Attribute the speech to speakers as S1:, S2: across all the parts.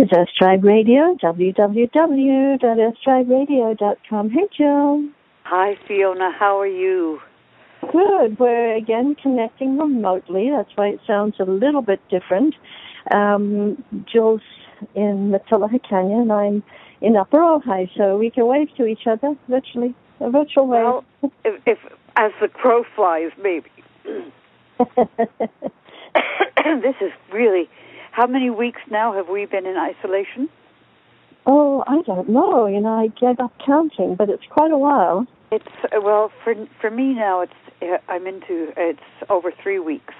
S1: is Earth Tribe Radio, www.earthtriberadio.com. Hey, Jill.
S2: Hi, Fiona. How are you?
S1: Good. We're again connecting remotely. That's why it sounds a little bit different. Um, Jill's in Matilija Canyon, and I'm in Upper Ojai, so we can wave to each other virtually, a virtual wave.
S2: Well, if, if as the crow flies, maybe. this is really. How many weeks now have we been in isolation?
S1: oh, I don't know. You know, I gave up counting, but it's quite a while.
S2: It's uh, well for for me now. It's uh, I'm into it's over three weeks,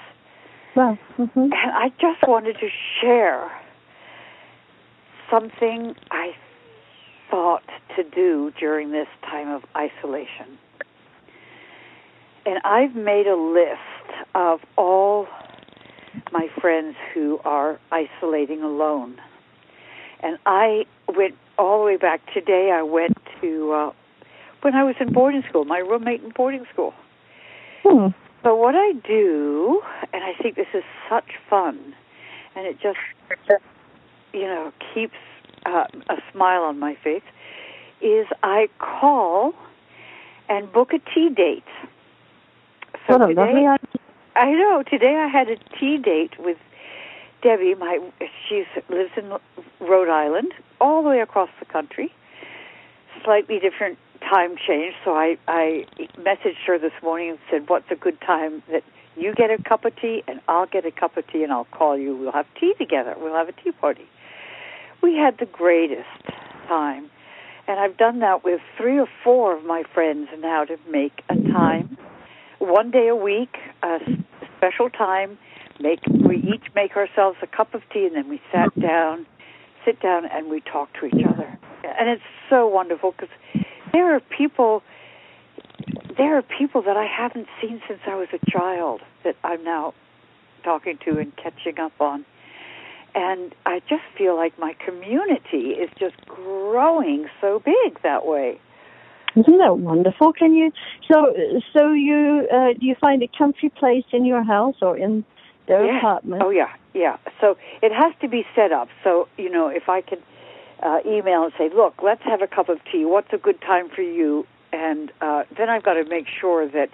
S1: Well, hmm
S2: and I just wanted to share something I thought to do during this time of isolation. And I've made a list of all my friends who are isolating alone. And I went all the way back. Today I went to, uh, when I was in boarding school, my roommate in boarding school.
S1: hmm.
S2: So what I do, and I think this is such fun, and it just, you know, keeps uh, a smile on my face, is I call and book a tea date. So
S1: What a
S2: today,
S1: lovely idea.
S2: I know. Today I had a tea date with Debbie. My she lives in Rhode Island, all the way across the country. Slightly different time change. So I I messaged her this morning and said, "What's a good time that you get a cup of tea and I'll get a cup of tea and I'll call you. We'll have tea together. We'll have a tea party." We had the greatest time. And I've done that with three or four of my friends now to make a time one day a week, s- special time. Make we each make ourselves a cup of tea, and then we sat down, sit down, and we talk to each other. And it's so wonderful because there are people, there are people that I haven't seen since I was a child that I'm now talking to and catching up on. And I just feel like my community is just growing so big that way.
S1: Isn't that wonderful? Can you? So, so you uh, do you find a comfy place in your house or in their
S2: Yeah.
S1: apartment?
S2: Oh yeah, yeah. So it has to be set up. So you know, if I could uh, email and say, "Look, let's have a cup of tea. What's a good time for you?" And uh, then I've got to make sure that,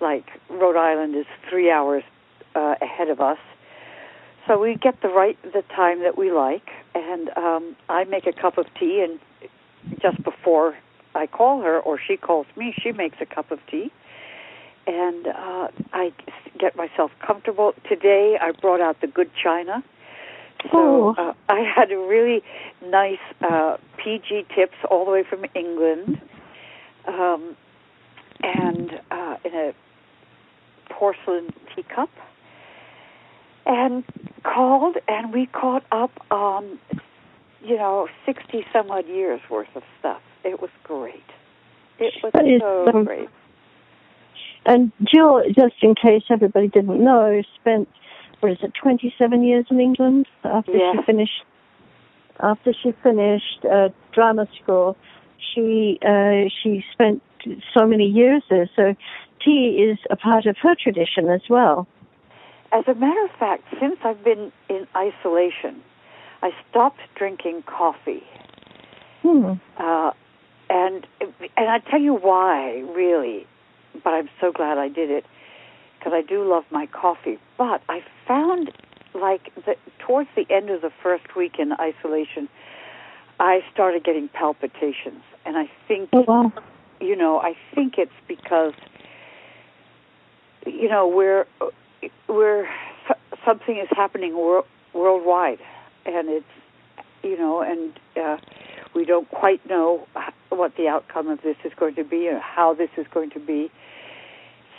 S2: like, Rhode Island is three hours uh, ahead of us, so we get the right the time that we like. And um, I make a cup of tea, and just before I call her or she calls me, she makes a cup of tea and uh, I get myself comfortable. Today, I brought out the good china. So
S1: Oh.
S2: uh, I had a really nice uh, PG tips all the way from England, um, and uh, in a porcelain teacup, and called, and we caught up on, you know, sixty some odd years worth of stuff. It was great. It was
S1: That is
S2: so
S1: so-
S2: great.
S1: And Jill, just in case everybody didn't know, spent what is it, twenty seven years in England after
S2: Yes.
S1: she finished after she finished uh, drama school. She uh, she spent so many years there. So tea is a part of her tradition as well.
S2: As a matter of fact, since I've been in isolation, I stopped drinking coffee.
S1: Hmm.
S2: Uh, and and I tell you why, really. But I'm so glad I did it because I do love my coffee. But I found, like, the, towards the end of the first week in isolation, I started getting palpitations, and I think
S1: Oh wow.
S2: you know, I think it's because you know we're we're something is happening wor- worldwide, and it's you know, and uh, we don't quite know what the outcome of this is going to be or how this is going to be.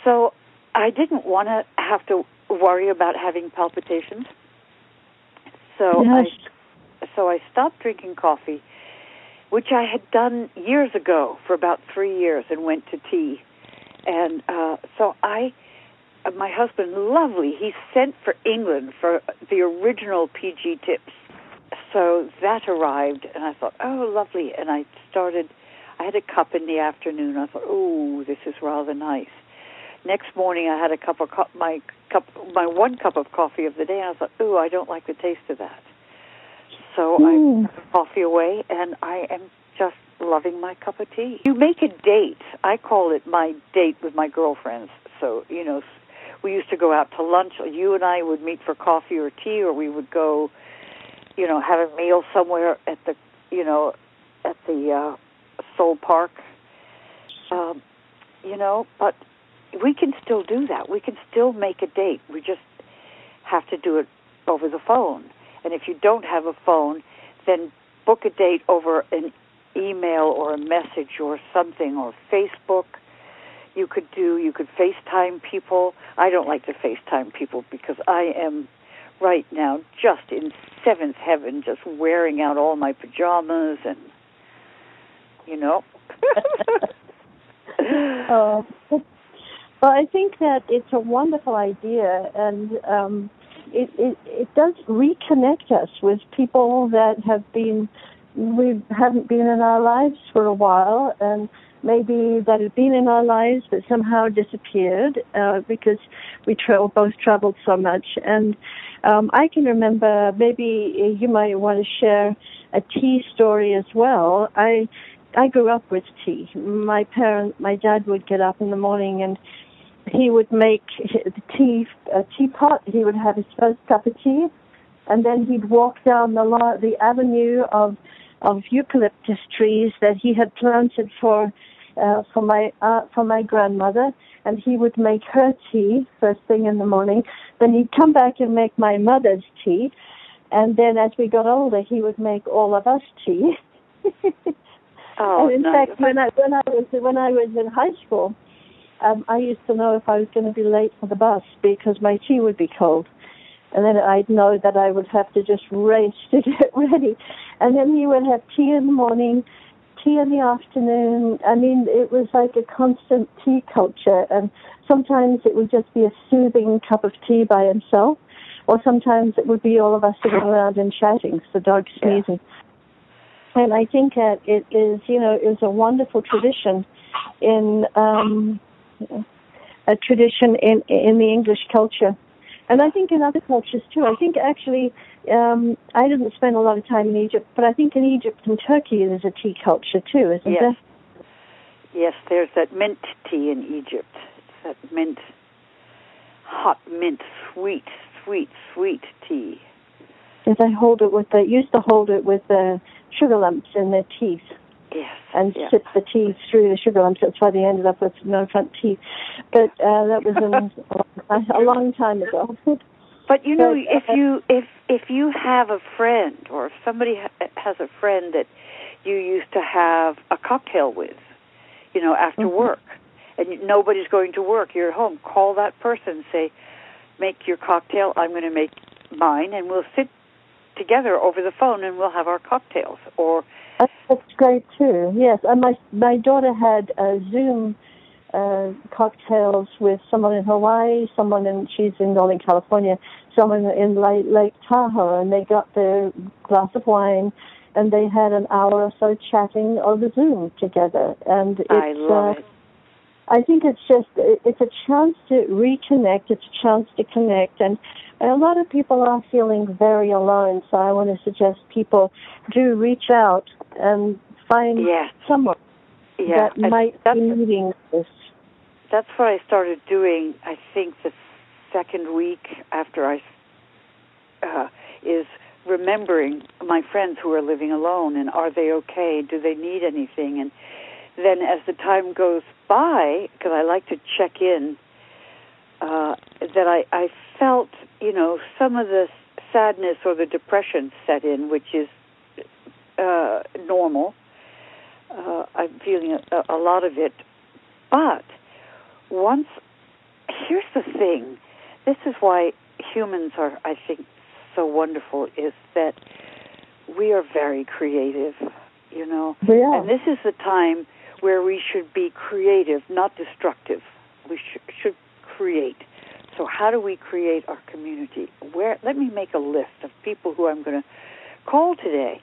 S2: So I didn't want to have to worry about having palpitations. So
S1: Yes.
S2: I so I stopped drinking coffee, which I had done years ago for about three years, and went to tea. And uh, so I, uh, my husband, lovely, he sent for England for the original PG tips. So that arrived, and I thought, oh, lovely. And I started. I had a cup in the afternoon. I thought, oh, this is rather nice. Next morning, I had a cup of co- my cup, my one cup of coffee of the day, and I thought, oh, I don't like the taste of that. So
S1: Mm.
S2: I coffee away, and I am just loving my cup of tea. You make a date. I call it my date with my girlfriends. So you know, we used to go out to lunch. You and I would meet for coffee or tea, or we would go, you know, have a meal somewhere at the, you know, at the uh, Soul Park. Um, you know, but we can still do that. We can still make a date. We just have to do it over the phone. And if you don't have a phone, then book a date over an email or a message or something or Facebook. You could do, you could FaceTime people. I don't like to FaceTime people because I am right now just in seventh heaven, just wearing out all my pajamas and, you know.
S1: Well, I think that it's a wonderful idea, and um, it, it it does reconnect us with people that have been we haven't been in our lives for a while, and maybe that had been in our lives but somehow disappeared uh, because we tra- both traveled so much. And um, I can remember maybe you might want to share a tea story as well. I I grew up with tea. My parent, my dad would get up in the morning and he would make the tea, a teapot. He would have his first cup of tea, and then he'd walk down the la- the avenue of of eucalyptus trees that he had planted for uh, for my uh, for my grandmother, and he would make her tea first thing in the morning. Then he'd come back and make my mother's tea, and then as we got older, he would make all of us tea.
S2: oh,
S1: and in
S2: nice.
S1: fact, when I when I was when I was in high school, um, I used to know if I was going to be late for the bus because my tea would be cold. And then I'd know that I would have to just race to get ready. And then he would have tea in the morning, tea in the afternoon. I mean, it was like a constant tea culture. And sometimes it would just be a soothing cup of tea by himself, or sometimes it would be all of us sitting around and chatting, the dog sneezing. And I think that it is, you know, it was a wonderful tradition in um, a tradition in in the English culture, and I think in other cultures too. I think actually, um, I didn't spend a lot of time in Egypt, but I think in Egypt and Turkey there's a tea culture too, isn't
S2: Yes.
S1: there?
S2: Yes, there's that mint tea in Egypt. It's that mint, hot mint, sweet, sweet, sweet tea.
S1: Because I hold it with the used to hold it with the sugar lumps in their teeth
S2: Yes.
S1: and
S2: yes.
S1: sip the tea through the sugar lumps. That's why they ended up with no front teeth. But uh, that was a, long, a long time ago.
S2: But you know,
S1: But,
S2: if
S1: uh,
S2: you if if you have a friend or if somebody ha- has a friend that you used to have a cocktail with, you know, after
S1: Mhm.
S2: work, and nobody's going to work, you're at home. Call that person, say, "Make your cocktail. I'm going to make mine, and we'll sit together over the phone and we'll have our cocktails." Or
S1: That's, great too. Yes, and my my daughter had uh, Zoom uh, cocktails with someone in Hawaii, someone in she's in Northern California, someone in Lake, Lake Tahoe, and they got their glass of wine, and they had an hour or so chatting over Zoom together. And it's,
S2: I love
S1: uh,
S2: it.
S1: I think it's just it- it's a chance to reconnect. It's a chance to connect, and a lot of people are feeling very alone. So I want to suggest people do reach out and find
S2: Yes.
S1: someone
S2: Yeah,
S1: that
S2: I-
S1: might be needing this.
S2: that's what I started doing. I think the second week after I uh, is remembering my friends who are living alone and are they okay? Do they need anything? And then as the time goes by, because I like to check in, uh, that I, I felt, you know, some of the sadness or the depression set in, which is uh, normal. Uh, I'm feeling a, a lot of it, but once here's the thing this is why humans are i think so wonderful is that we are very creative you know
S1: are.
S2: and this is the time where we should be creative not destructive we sh- should create so how do we create our community where let me make a list of people who i'm going to call today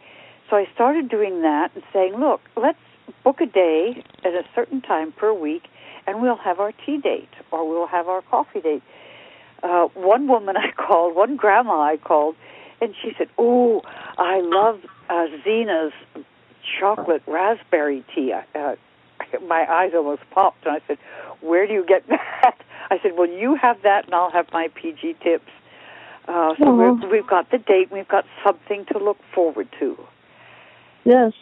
S2: so i started doing that and saying look let's book a day at a certain time per week and we'll have our tea date or we'll have our coffee date. Uh, one woman I called, one grandma I called, And she said, "Oh, I love uh, Zena's chocolate raspberry tea." Uh, my eyes almost popped, and I said, "Where do you get that?" I said, "Well, you have that, and I'll have my PG tips." Uh, so
S1: Aw.
S2: we've got the date. We've got something to look forward to.
S1: Yes.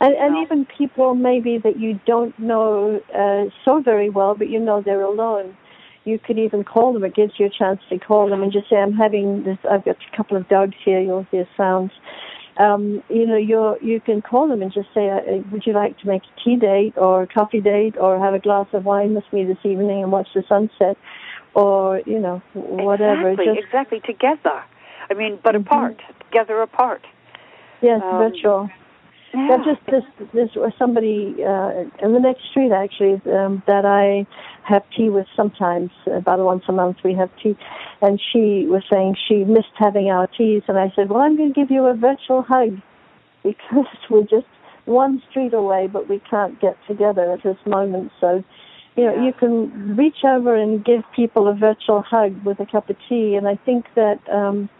S1: And, and
S2: No.
S1: even people maybe that you don't know uh, so very well, but you know they're alone. You could even call them. It gives you a chance to call them and just say, "I'm having this. I've got a couple of dogs here. You'll hear sounds." Um, you know, you you can call them and just say, uh, "Would you like to make a tea date or a coffee date or have a glass of wine with me this evening and watch the sunset?" Or you know, whatever.
S2: Exactly,
S1: Just
S2: exactly. Together. I mean, but
S1: Mhm.
S2: apart. Together apart.
S1: yes,
S2: um,
S1: virtual.
S2: Yeah.
S1: That just this this was somebody uh, in the next street actually um, that I have tea with sometimes about once a month we have tea, and she was saying she missed having our teas, and I said, well, I'm going to give you a virtual hug because we're just one street away, but we can't get together at this moment. So, you know, you can reach over and give people a virtual hug with a cup of tea, and I think that um,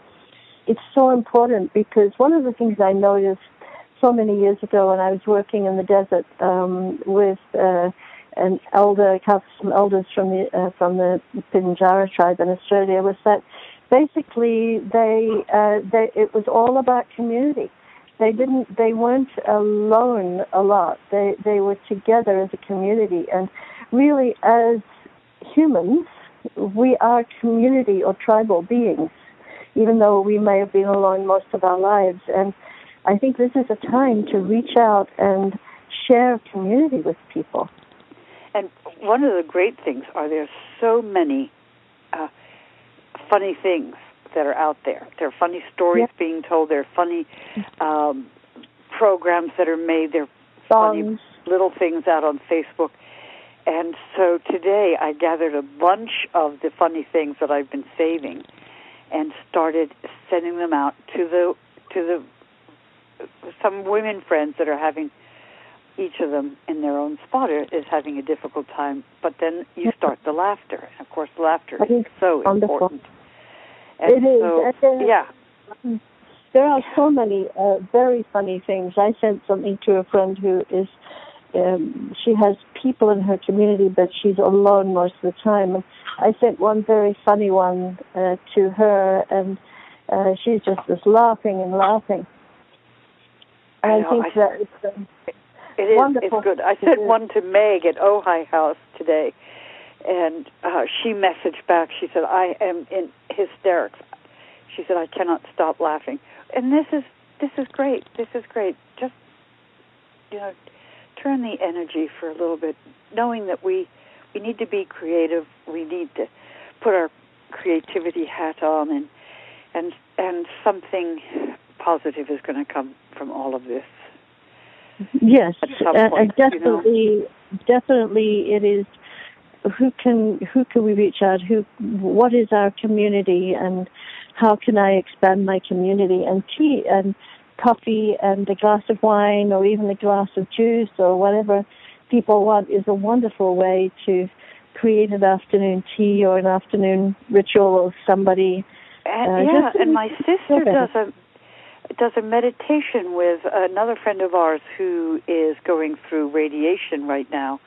S1: it's so important because one of the things I noticed so many years ago when I was working in the desert um, with uh, an elder, some elders from the uh, from the Pinjara tribe in Australia, was that basically they uh, they it was all about community. They didn't they weren't alone a lot. They they were together as a community, and really as humans, we are community or tribal beings, even though we may have been alone most of our lives. And I think this is a time to reach out and share community with people.
S2: And one of the great things are there's so many uh, funny things that are out there. There are funny stories
S1: Yep.
S2: being told. There are funny um, programs that are made. There are funny little things out on Facebook. And so today I gathered a bunch of the funny things that I've been saving and started sending them out to the to the some women friends that are having each of them in their own spot are- is having a difficult time, but then you start the laughter. And of course, laughter is so important. And
S1: It is.
S2: So,
S1: And then-
S2: yeah.
S1: There are so many uh, very funny things. I sent something to a friend who is, um, she has people in her community, but she's alone most of the time. And I sent one very funny one uh, to her, and uh, she's just just laughing and laughing.
S2: I, know,
S1: think
S2: I-
S1: that it's, um,
S2: It is.
S1: Wonderful.
S2: It's good. I sent one to Meg at Ojai House today, and uh, she messaged back. She said, "I am in hysterics." She said, "I cannot stop laughing." And this is this is great. This is great. Just you know, turn the energy for a little bit, knowing that we we need to be creative. We need to put our creativity hat on, and and and something positive is going to come from all of this.
S1: yes, uh,
S2: point,
S1: uh,
S2: you know.
S1: definitely, definitely, it is. Who can who can we reach out? Who what is our community, and how can I expand my community? And tea and coffee and a glass of wine, or even a glass of juice, or whatever people want, is a wonderful way to create an afternoon tea or an afternoon ritual with somebody.
S2: And,
S1: Uh,
S2: yeah, and my sister does a does a meditation with another friend of ours who is going through radiation right now.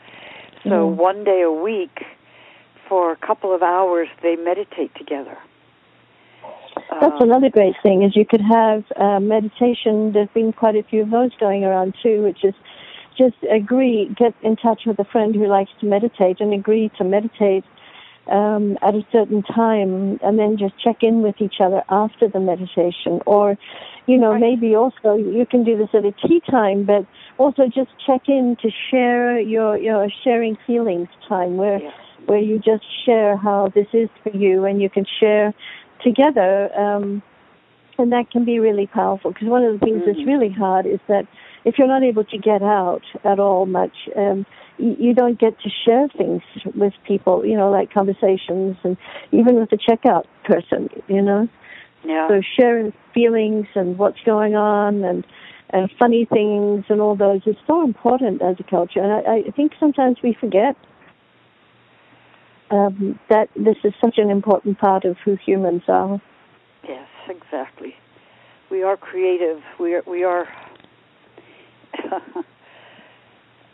S2: So
S1: Mm.
S2: one day a week, for a couple of hours, they meditate together.
S1: That's
S2: Uh,
S1: another great thing is you could have uh, meditation. There's been quite a few of those going around too, which is just agree, get in touch with a friend who likes to meditate and agree to meditate um, at a certain time and then just check in with each other after the meditation. Or, you know,
S2: Right.
S1: maybe also you can do this at a tea time, but also just check in to share your, your sharing feelings time where
S2: yeah.
S1: where you just share how this is for you and you can share together um, and that can be really powerful because one of the things that's
S2: Mhm.
S1: really hard is that if you're not able to get out at all much um, you, don't get to share things with people you know like conversations and even with the checkout person you know
S2: Yeah.
S1: so sharing feelings and what's going on and and funny things and all those is so important as a culture. And I, I think sometimes we forget um, that this is such an important part of who humans are.
S2: Yes, exactly. we are creative. We are we are.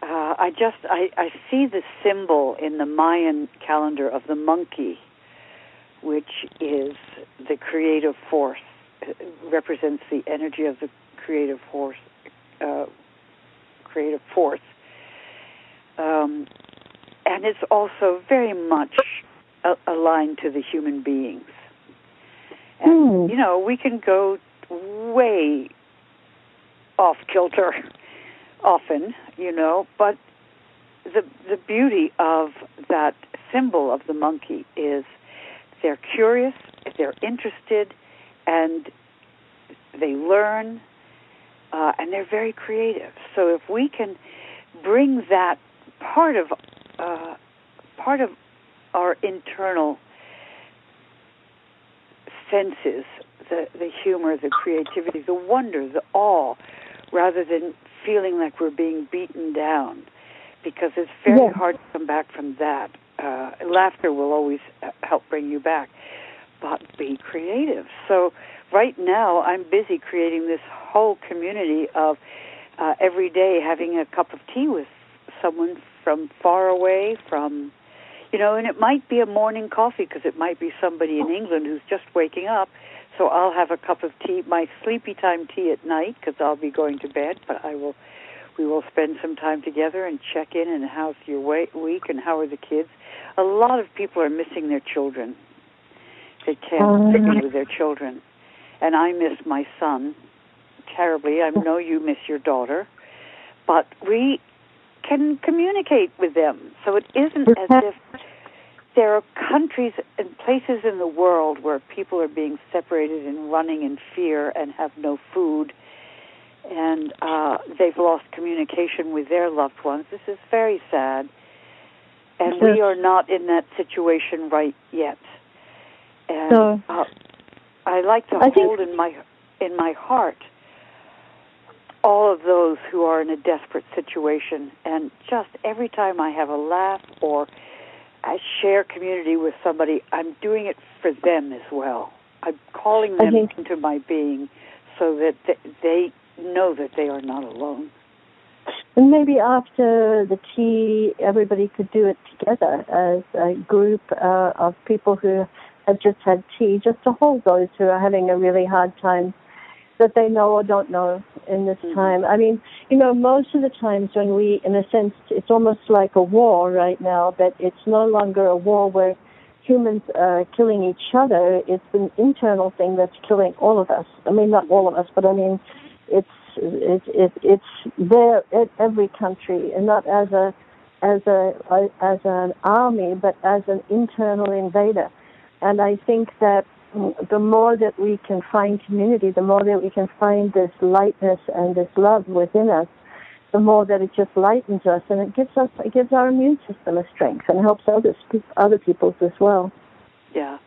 S2: uh, I just I, I see the symbol in the Mayan calendar of the monkey, which is the creative force, it represents the energy of the creative force, uh, creative force, um, and it's also very much a- aligned to the human beings. And
S1: Mm.
S2: you know, we can go way off kilter often, you know, but the the beauty of that symbol of the monkey is they're curious, they're interested, and they learn, uh, and they're very creative. So if we can bring that part of uh, part of our internal senses, the, the humor, the creativity, the wonder, the awe, rather than feeling like we're being beaten down, because it's very
S1: Yeah.
S2: hard to come back from that. Uh, laughter will always uh, help bring you back, but be creative. So right now, I'm busy creating this whole community of uh, every day having a cup of tea with someone from far away, from you know, and it might be a morning coffee because it might be somebody in England who's just waking up. So I'll have a cup of tea, my sleepy time tea at night because I'll be going to bed. But I will, we will spend some time together and check in and how's your week and how are the kids. A lot of people are missing their children. They can't
S1: Um.
S2: be with their children, and I miss my son terribly. I know you miss your daughter, but we can communicate with them. So it isn't as if there are countries and places in the world where people are being separated and running in fear and have no food and uh, they've lost communication with their loved ones. This is very sad. And we are not in that situation right yet. And
S1: So-
S2: uh, I like to
S1: I
S2: hold in my in my heart all of those who are in a desperate situation. And just every time I have a laugh or I share community with somebody, I'm doing it for them as well. I'm calling them into my being so that th- they know that they are not alone.
S1: And maybe after the tea, everybody could do it together as a group uh, of people who have just had tea, just to hold those who are having a really hard time that they know or don't know in this
S2: Mhm.
S1: time. I mean, you know, most of the times when we, in a sense, it's almost like a war right now, but it's no longer a war where humans are killing each other. It's an internal thing that's killing all of us. I mean, not all of us, but I mean, it's it's it, it's there in every country, and not as a as a, as an army, but as an internal invader. And I think that the more that we can find community, the more that we can find this lightness and this love within us, the more that it just lightens us and it gives us it gives our immune system a strength and helps others other people's as well.
S2: Yeah.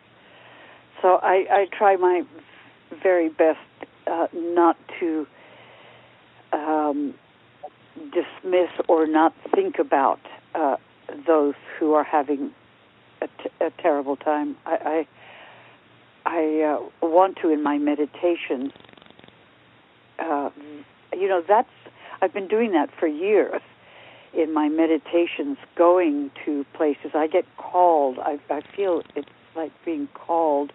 S2: So I, I try my very best uh, not to um, dismiss or not think about uh, those who are having a, t- a terrible time. I I, I uh, want to in my meditation. Uh, you know that's I've been doing that for years in my meditations, going to places. I get called. I, I feel it's like being called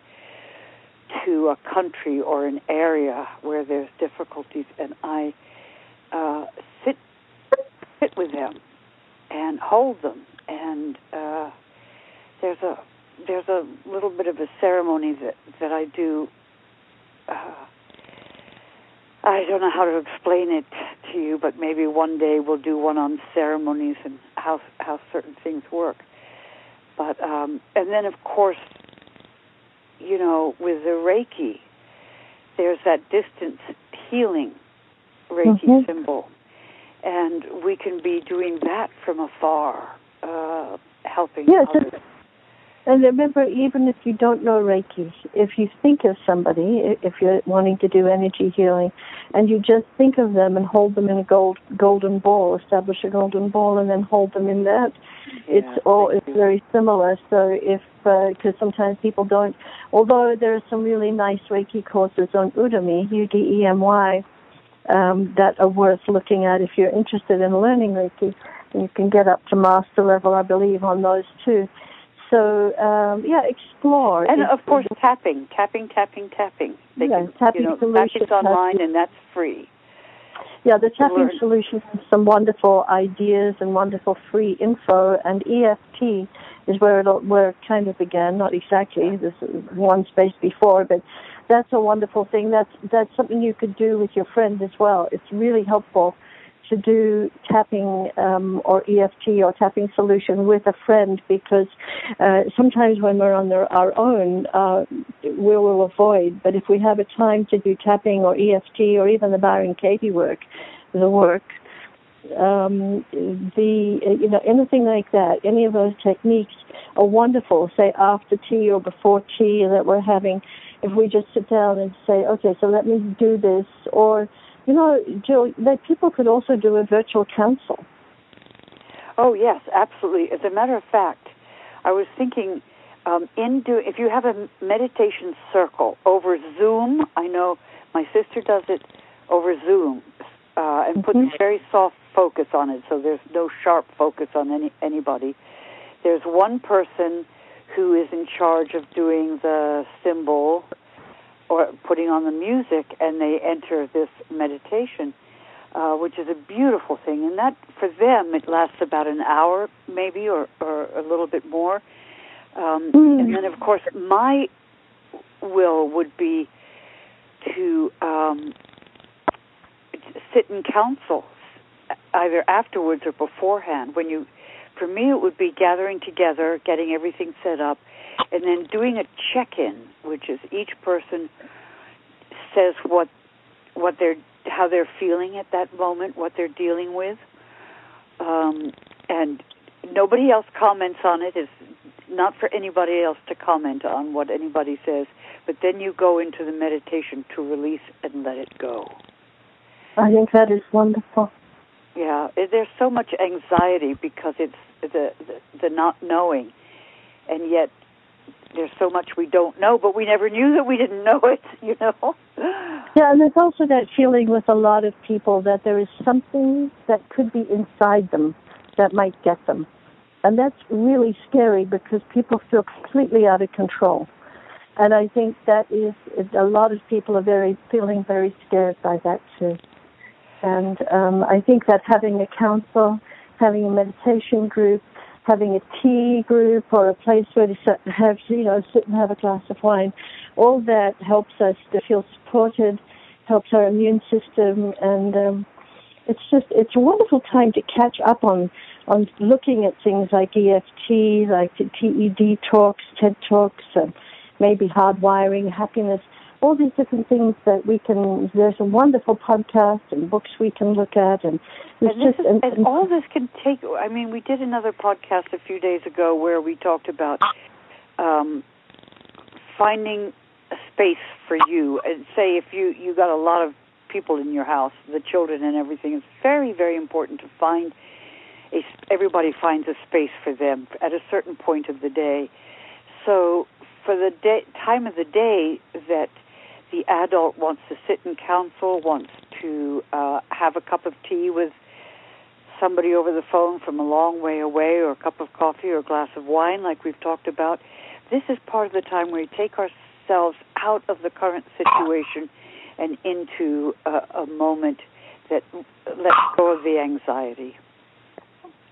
S2: to a country or an area where there's difficulties, and I uh, sit sit with them and hold them. And uh, there's a there's a little bit of a ceremony that that I do. Uh, I don't know how to explain it to you, but maybe one day we'll do one on ceremonies and how how certain things work. But um, and then of course, you know, with the Reiki, there's that distance healing Reiki
S1: Mhm.
S2: symbol, and we can be doing that from afar, uh, helping
S1: Yeah,
S2: others.
S1: just- And remember, even if you don't know Reiki, if you think of somebody, if you're wanting to do energy healing, and you just think of them and hold them in a gold golden ball, establish a golden ball, and then hold them in that,
S2: Yeah,
S1: it's all it's very similar. So if because sometimes people don't although there are some really nice Reiki courses on Udemy, U-D-E-M-Y, um, that are worth looking at if you're interested in learning Reiki. And you can get up to master level, I believe, on those too. So um, yeah, explore.
S2: And of course, tapping, tapping, tapping, tapping.
S1: They yeah, can, tapping you know,
S2: tapping's online, and that's free.
S1: Yeah, the tapping solution has some wonderful ideas and wonderful free info, and EFT is where it where it kind of began. Not exactly this one space before, but that's a wonderful thing. That's that's something you could do with your friend as well. It's really helpful to do tapping um, or EFT or tapping solution with a friend because uh, sometimes when we're on our own, uh, we will avoid. But if we have a time to do tapping or EFT or even the Byron Katie work, the work, um, the you know anything like that, any of those techniques are wonderful. Say after tea or before tea that we're having. If we just sit down and say, okay, so let me do this, or you know, Jill, that people could also do a virtual council.
S2: Oh yes, absolutely. As a matter of fact, I was thinking um, in do if you have a meditation circle over Zoom. I know my sister does it over Zoom uh, and puts mm-hmm. very soft focus on it, so there's no sharp focus on any anybody. There's one person who is in charge of doing the symbol or putting on the music, and they enter this meditation, uh, which is a beautiful thing. And that, for them, it lasts about an hour, maybe, or, or a little bit more. Um, mm. And then, of course, my will would be to um, sit in council, either afterwards or beforehand. When you, for me, it would be gathering together, getting everything set up, and then doing a check-in, which is each person says what what they're how they're feeling at that moment, what they're dealing with, um, and nobody else comments on it. It's not for anybody else to comment on what anybody says. But then you go into the meditation to release and let it go.
S1: I think that is wonderful.
S2: Yeah, there's so much anxiety because it's the, the the not knowing, and yet there's so much we don't know, but we never knew that we didn't know it, you know?
S1: Yeah, and there's also that feeling with a lot of people that there is something that could be inside them that might get them. And that's really scary because people feel completely out of control. And I think that is, a lot of people are very, feeling very scared by that too. And um, I think that having a council, having a meditation group, having a tea group or a place where to have, you know, sit and have a glass of wine, all that helps us to feel supported, helps our immune system, and um, it's just it's a wonderful time to catch up on on looking at things like EFT, like TED talks, TED talks, and maybe hardwiring happiness all these different things that we can. There's a wonderful podcast and books we can look at, and,
S2: and, just, is, and, and all this can take. I mean, we did another podcast a few days ago where we talked about um, finding a space for you. And say if you you got a lot of people in your house, the children and everything, it's very very important to find a. Everybody finds a space for them at a certain point of the day. So for the day, time of the day that the adult wants to sit in council, wants to uh, have a cup of tea with somebody over the phone from a long way away, or a cup of coffee or a glass of wine, like we've talked about. This is part of the time where we take ourselves out of the current situation and into a, a moment that lets go of the anxiety.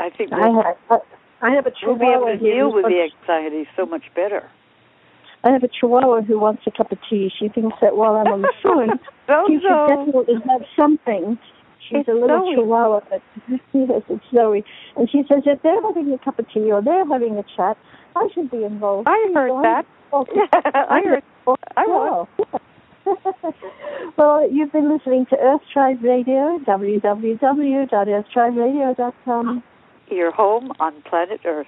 S2: I think we'll,
S1: I have, I have a
S2: we'll be able to deal with the anxiety so much better.
S1: I have a chihuahua who wants a cup of tea. She thinks that while I'm on the phone, she should definitely have something. She's
S2: it's
S1: a little
S2: Zoe.
S1: chihuahua, but yes, it's Zoe. And she says if they're having a cup of tea or they're having a chat, I should be involved.
S2: I heard
S1: so
S2: that. I heard. I will.
S1: well, you've been listening to Earth Tribe Radio, www.earthtriberadio.com.
S2: Your home on planet Earth.